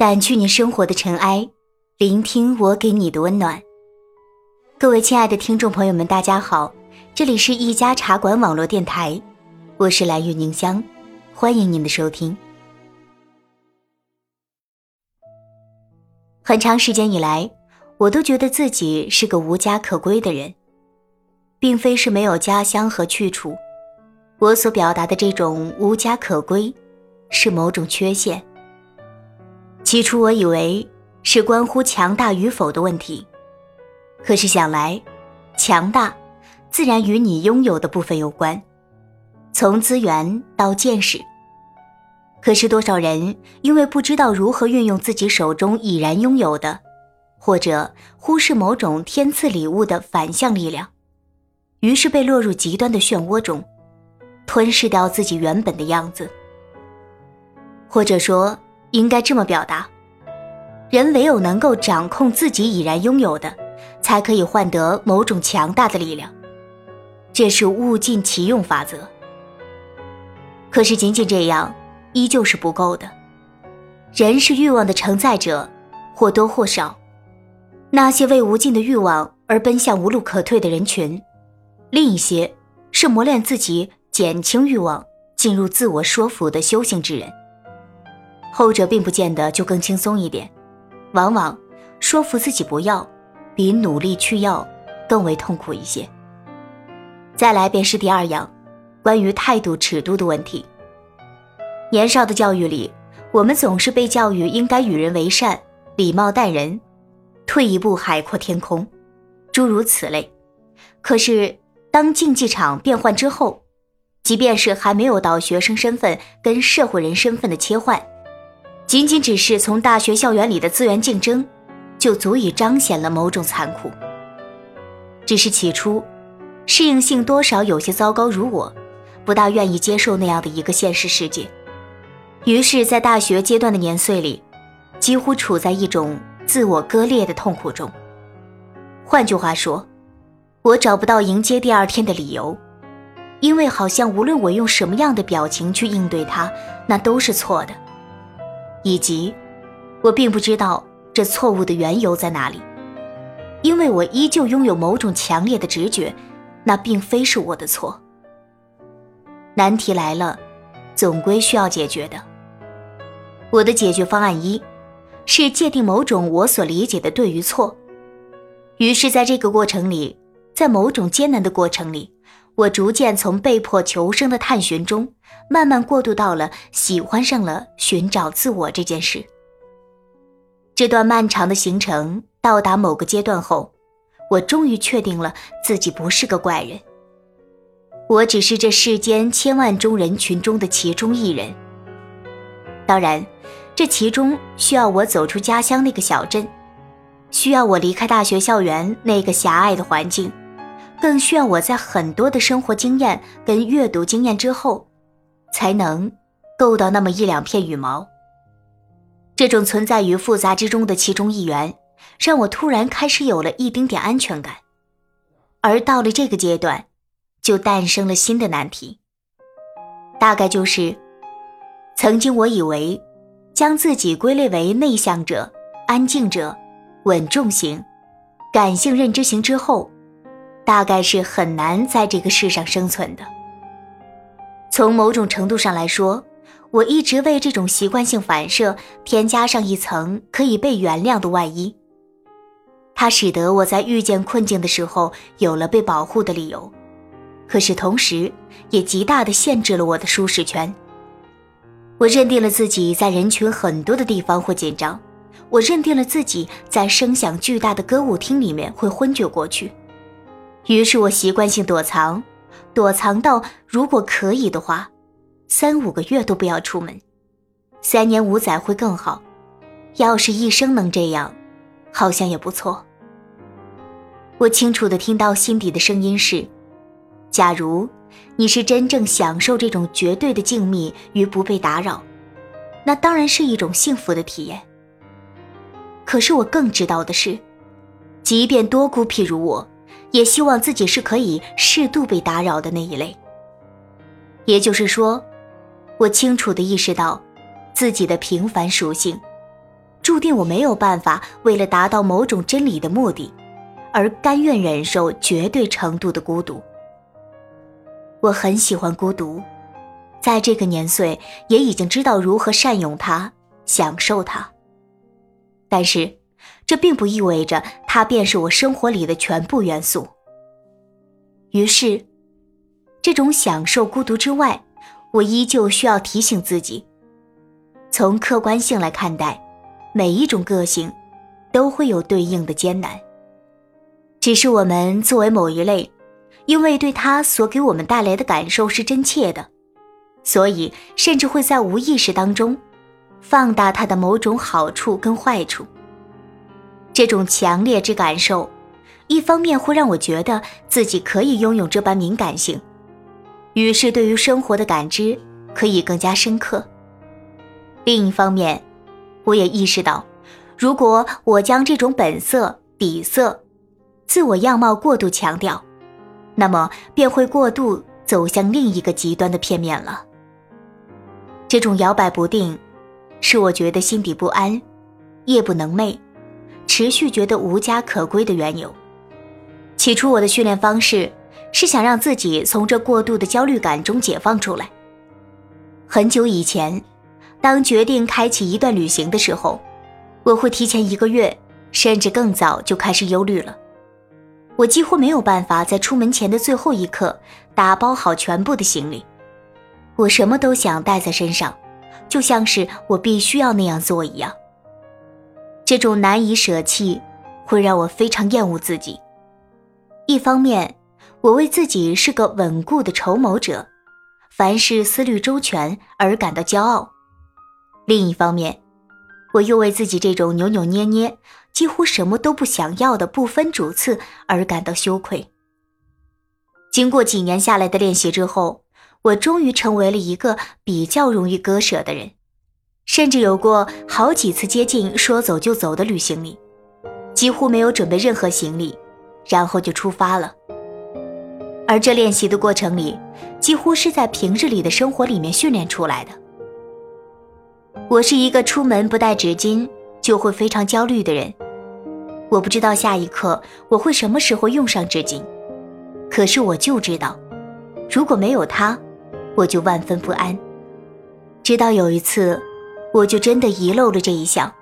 掸去你生活的尘埃，聆听我给你的温暖。各位亲爱的听众朋友们，大家好，这里是一家茶馆网络电台，我是蓝玉宁香，欢迎您的收听。很长时间以来，我都觉得自己是个无家可归的人，并非是没有家乡和去处，我所表达的这种无家可归，是某种缺陷。起初我以为是关乎强大与否的问题，可是想来，强大自然与你拥有的部分有关，从资源到见识。可是多少人因为不知道如何运用自己手中已然拥有的，或者忽视某种天赐礼物的反向力量，于是被落入极端的漩涡中，吞噬掉自己原本的样子，或者说。应该这么表达：人唯有能够掌控自己已然拥有的，才可以换得某种强大的力量。这是物尽其用法则。可是仅仅这样，依旧是不够的。人是欲望的承载者，或多或少。那些为无尽的欲望而奔向无路可退的人群，另一些是磨练自己、减轻欲望、进入自我说服的修行之人。后者并不见得就更轻松一点，往往说服自己不要，比努力去要更为痛苦一些。再来便是第二样，关于态度尺度的问题。年少的教育里，我们总是被教育应该与人为善，礼貌待人，退一步海阔天空，诸如此类。可是当竞技场变换之后，即便是还没有到学生身份跟社会人身份的切换。仅仅只是从大学校园里的资源竞争，就足以彰显了某种残酷。只是起初，适应性多少有些糟糕，如我，不大愿意接受那样的一个现实世界。于是，在大学阶段的年岁里，几乎处在一种自我割裂的痛苦中。换句话说，我找不到迎接第二天的理由，因为好像无论我用什么样的表情去应对它，那都是错的。以及，我并不知道这错误的缘由在哪里，因为我依旧拥有某种强烈的直觉，那并非是我的错。难题来了，总归需要解决的。我的解决方案一，是界定某种我所理解的对与错。于是，在这个过程里，在某种艰难的过程里。我逐渐从被迫求生的探寻中，慢慢过渡到了喜欢上了寻找自我这件事。这段漫长的行程到达某个阶段后，我终于确定了自己不是个怪人，我只是这世间千万中人群中的其中一人。当然，这其中需要我走出家乡那个小镇，需要我离开大学校园那个狭隘的环境。更需要我在很多的生活经验跟阅读经验之后，才能够到那么一两片羽毛。这种存在于复杂之中的其中一员，让我突然开始有了一丁点安全感。而到了这个阶段，就诞生了新的难题。大概就是，曾经我以为，将自己归类为内向者、安静者、稳重型、感性认知型之后。大概是很难在这个世上生存的。从某种程度上来说，我一直为这种习惯性反射添加上一层可以被原谅的外衣。它使得我在遇见困境的时候有了被保护的理由，可是同时也极大的限制了我的舒适圈。我认定了自己在人群很多的地方会紧张，我认定了自己在声响巨大的歌舞厅里面会昏厥过去。于是我习惯性躲藏，躲藏到如果可以的话，三五个月都不要出门，三年五载会更好。要是一生能这样，好像也不错。我清楚的听到心底的声音是：假如你是真正享受这种绝对的静谧与不被打扰，那当然是一种幸福的体验。可是我更知道的是，即便多孤僻如我。也希望自己是可以适度被打扰的那一类。也就是说，我清楚地意识到自己的平凡属性，注定我没有办法为了达到某种真理的目的，而甘愿忍受绝对程度的孤独。我很喜欢孤独，在这个年岁也已经知道如何善用它，享受它。但是，这并不意味着它便是我生活里的全部元素。于是，这种享受孤独之外，我依旧需要提醒自己，从客观性来看待。每一种个性，都会有对应的艰难。只是我们作为某一类，因为对它所给我们带来的感受是真切的，所以甚至会在无意识当中，放大它的某种好处跟坏处。这种强烈之感受，一方面会让我觉得自己可以拥有这般敏感性，于是对于生活的感知可以更加深刻；另一方面，我也意识到，如果我将这种本色、底色、自我样貌过度强调，那么便会过度走向另一个极端的片面了。这种摇摆不定，是我觉得心底不安、夜不能寐、持续觉得无家可归的缘由。起初，我的训练方式是想让自己从这过度的焦虑感中解放出来。很久以前。当决定开启一段旅行的时候，我会提前一个月，甚至更早就开始忧虑了。我几乎没有办法在出门前的最后一刻打包好全部的行李。我什么都想带在身上，就像是我必须要那样做一样。这种难以舍弃，会让我非常厌恶自己。一方面，我为自己是个稳固的筹谋者，凡事思虑周全而感到骄傲。另一方面，我又为自己这种扭扭捏捏、几乎什么都不想要的不分主次而感到羞愧。经过几年下来的练习之后，我终于成为了一个比较容易割舍的人，甚至有过好几次接近说走就走的旅行里，几乎没有准备任何行李，然后就出发了。而这练习的过程里，几乎是在平日里的生活里面训练出来的。我是一个出门不带纸巾就会非常焦虑的人，我不知道下一刻我会什么时候用上纸巾，可是我就知道，如果没有它，我就万分不安。直到有一次，我就真的遗漏了这一项，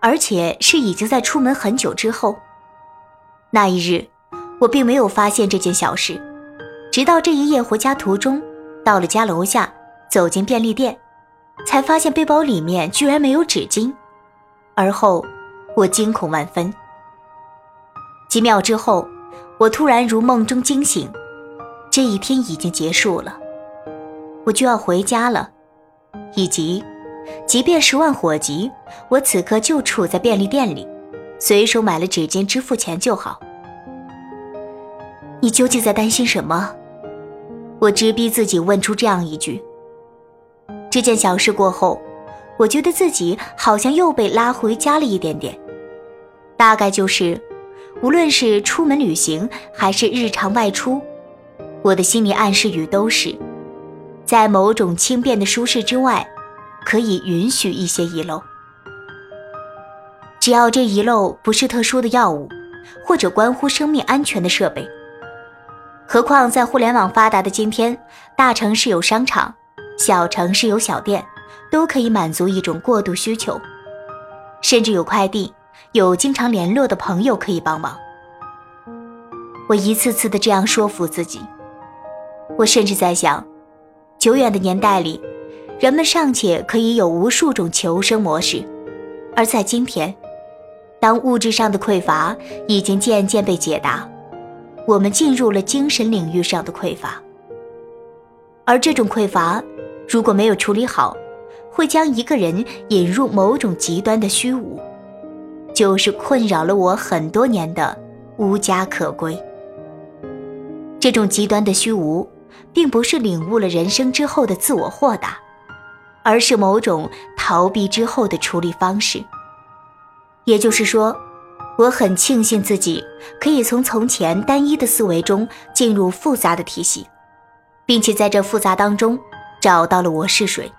而且是已经在出门很久之后。那一日，我并没有发现这件小事，直到这一夜回家途中，到了家楼下，走进便利店。才发现背包里面居然没有纸巾，而后我惊恐万分。几秒之后，我突然如梦中惊醒，这一天已经结束了，我就要回家了，以及，即便十万火急，我此刻就处在便利店里，随手买了纸巾支付钱就好。你究竟在担心什么？我直逼自己问出这样一句。这件小事过后，我觉得自己好像又被拉回家了一点点。大概就是，无论是出门旅行还是日常外出，我的心理暗示语都是，在某种轻便的舒适之外，可以允许一些遗漏。只要这遗漏不是特殊的药物，或者关乎生命安全的设备。何况在互联网发达的今天，大城市有商场。小城市有小店，都可以满足一种过度需求，甚至有快递，有经常联络的朋友可以帮忙。我一次次的这样说服自己，我甚至在想，久远的年代里，人们尚且可以有无数种求生模式，而在今天，当物质上的匮乏已经渐渐被解答，我们进入了精神领域上的匮乏，而这种匮乏。如果没有处理好，会将一个人引入某种极端的虚无，就是困扰了我很多年的无家可归。这种极端的虚无，并不是领悟了人生之后的自我豁达，而是某种逃避之后的处理方式。也就是说，我很庆幸自己可以从从前单一的思维中进入复杂的体系，并且在这复杂当中。找到了我是谁，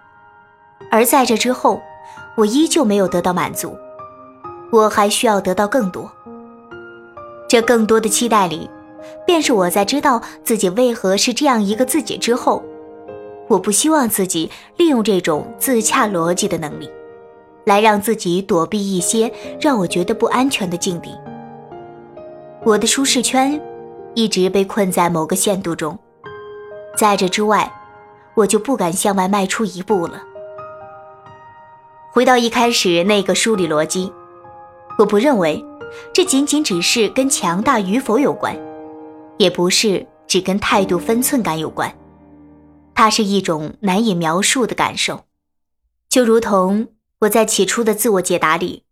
而在这之后，我依旧没有得到满足，我还需要得到更多。这更多的期待里，便是我在知道自己为何是这样一个自己之后，我不希望自己利用这种自洽逻辑的能力，来让自己躲避一些让我觉得不安全的境地。我的舒适圈一直被困在某个限度中，在这之外，我就不敢向外迈出一步了。回到一开始那个梳理逻辑，我不认为。这仅仅只是跟强大与否有关，也不是只跟态度分寸感有关，它是一种难以描述的感受，就如同我在起初的自我解答里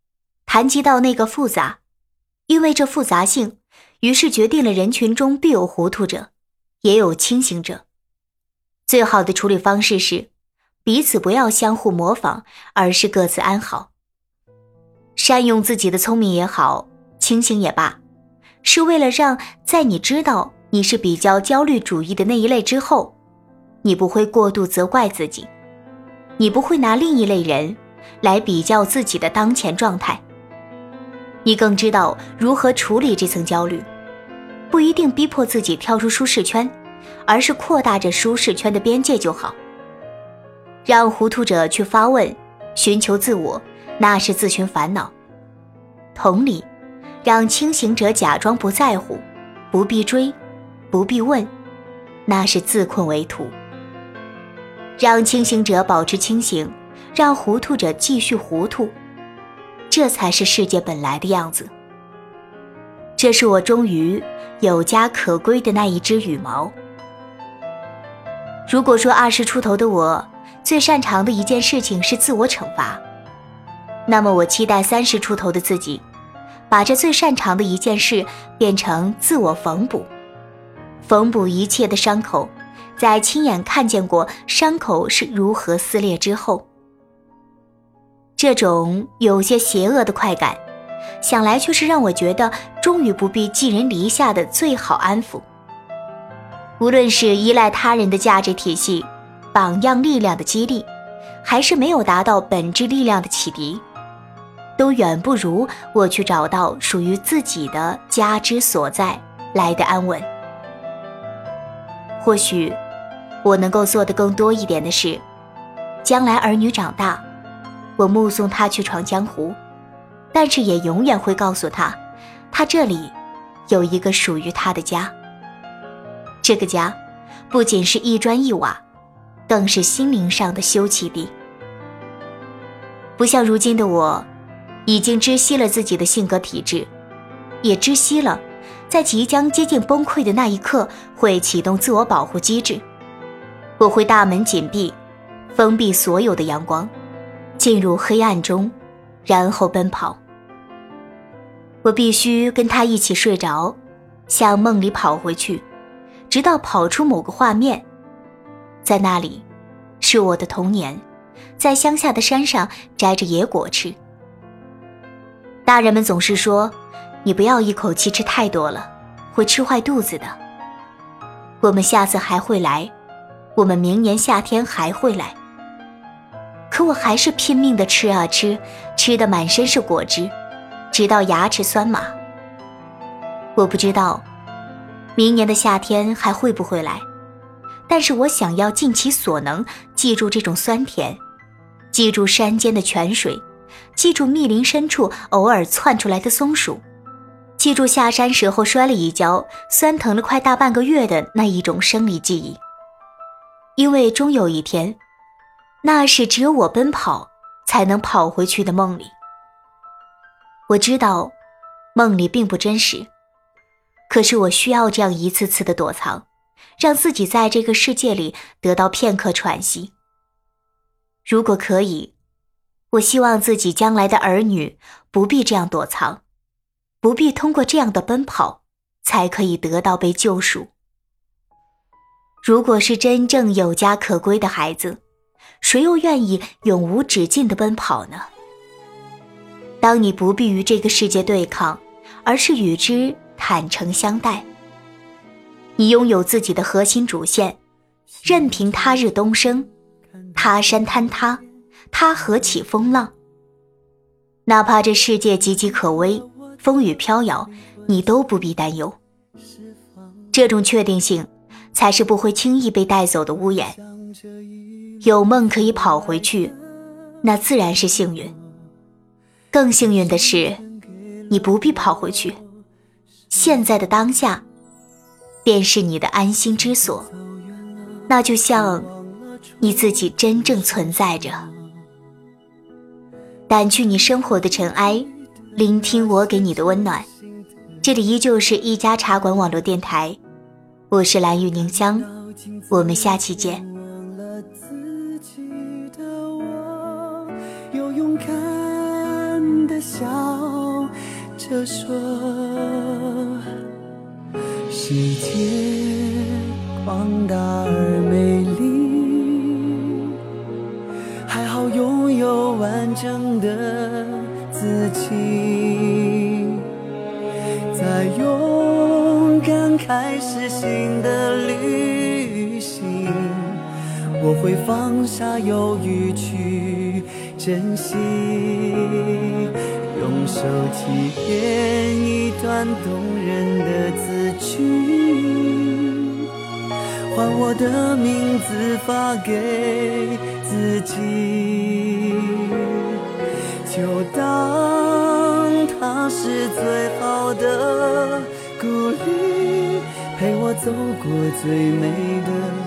谈及到那个复杂，因为这复杂性，于是决定了人群中必有糊涂者，也有清醒者，最好的处理方式是彼此不要相互模仿，而是各自安好，善用自己的聪明也好。清醒也罢，是为了让在你知道你是比较焦虑主义的那一类之后，你不会过度责怪自己，你不会拿另一类人来比较自己的当前状态。你更知道如何处理这层焦虑，不一定逼迫自己跳出舒适圈，而是扩大着舒适圈的边界就好。让糊涂者去发问，寻求自我，那是自寻烦恼。同理。让清醒者假装不在乎，不必追，不必问，那是自困为徒。让清醒者保持清醒，让糊涂者继续糊涂，这才是世界本来的样子。这是我终于有家可归的那一只羽毛。如果说二十出头的我最擅长的一件事情是自我惩罚，那么我期待三十出头的自己。把这最擅长的一件事变成自我缝补，缝补一切的伤口，在亲眼看见过伤口是如何撕裂之后，这种有些邪恶的快感，想来却是让我觉得终于不必寄人篱下的最好安抚。无论是依赖他人的价值体系、榜样力量的激励，还是没有达到本质力量的启迪。都远不如我去找到属于自己的家之所在来的安稳。或许，我能够做的更多一点的是，将来儿女长大，我目送他去闯江湖，但是也永远会告诉他，他这里有一个属于他的家。这个家，不仅是一砖一瓦，更是心灵上的休憩地。不像如今的我。已经知悉了自己的性格体质，也知悉了，在即将接近崩溃的那一刻会启动自我保护机制。我会大门紧闭，封闭所有的阳光，进入黑暗中，然后奔跑。我必须跟他一起睡着，向梦里跑回去，直到跑出某个画面，在那里，是我的童年，在乡下的山上摘着野果吃。大人们总是说：“你不要一口气吃太多了，会吃坏肚子的。”我们下次还会来，我们明年夏天还会来。可我还是拼命的吃啊吃，吃的满身是果汁，直到牙齿酸麻。我不知道明年的夏天还会不会来，但是我想要尽其所能记住这种酸甜，记住山间的泉水。记住密林深处偶尔窜出来的松鼠，记住下山时候摔了一跤，酸疼了快大半个月的那一种生理记忆。因为终有一天，那是只有我奔跑才能跑回去的梦里。我知道，梦里并不真实，可是我需要这样一次次的躲藏，让自己在这个世界里得到片刻喘息。如果可以。我希望自己将来的儿女不必这样躲藏，不必通过这样的奔跑才可以得到被救赎。如果是真正有家可归的孩子，谁又愿意永无止境的奔跑呢？当你不必与这个世界对抗，而是与之坦诚相待，你拥有自己的核心主线，任凭他日东升，他山坍塌。他何起风浪？哪怕这世界岌岌可危，风雨飘摇，你都不必担忧。这种确定性，才是不会轻易被带走的屋檐。有梦可以跑回去，那自然是幸运。更幸运的是，你不必跑回去，现在的当下，便是你的安心之所。那就像，你自己真正存在着。掸去你生活的尘埃，聆听我给你的温暖。这里依旧是一家茶馆网络电台，我是蓝玉凝香，我们下期见。有勇敢的笑着说，世界广大而美丽，还好拥有完整的自己，敢开始新的旅行，我会放下犹豫去珍惜。用手机编一段动人的字句，换我的名字发给自己，就当它是最好的鼓励，陪我走过最美的。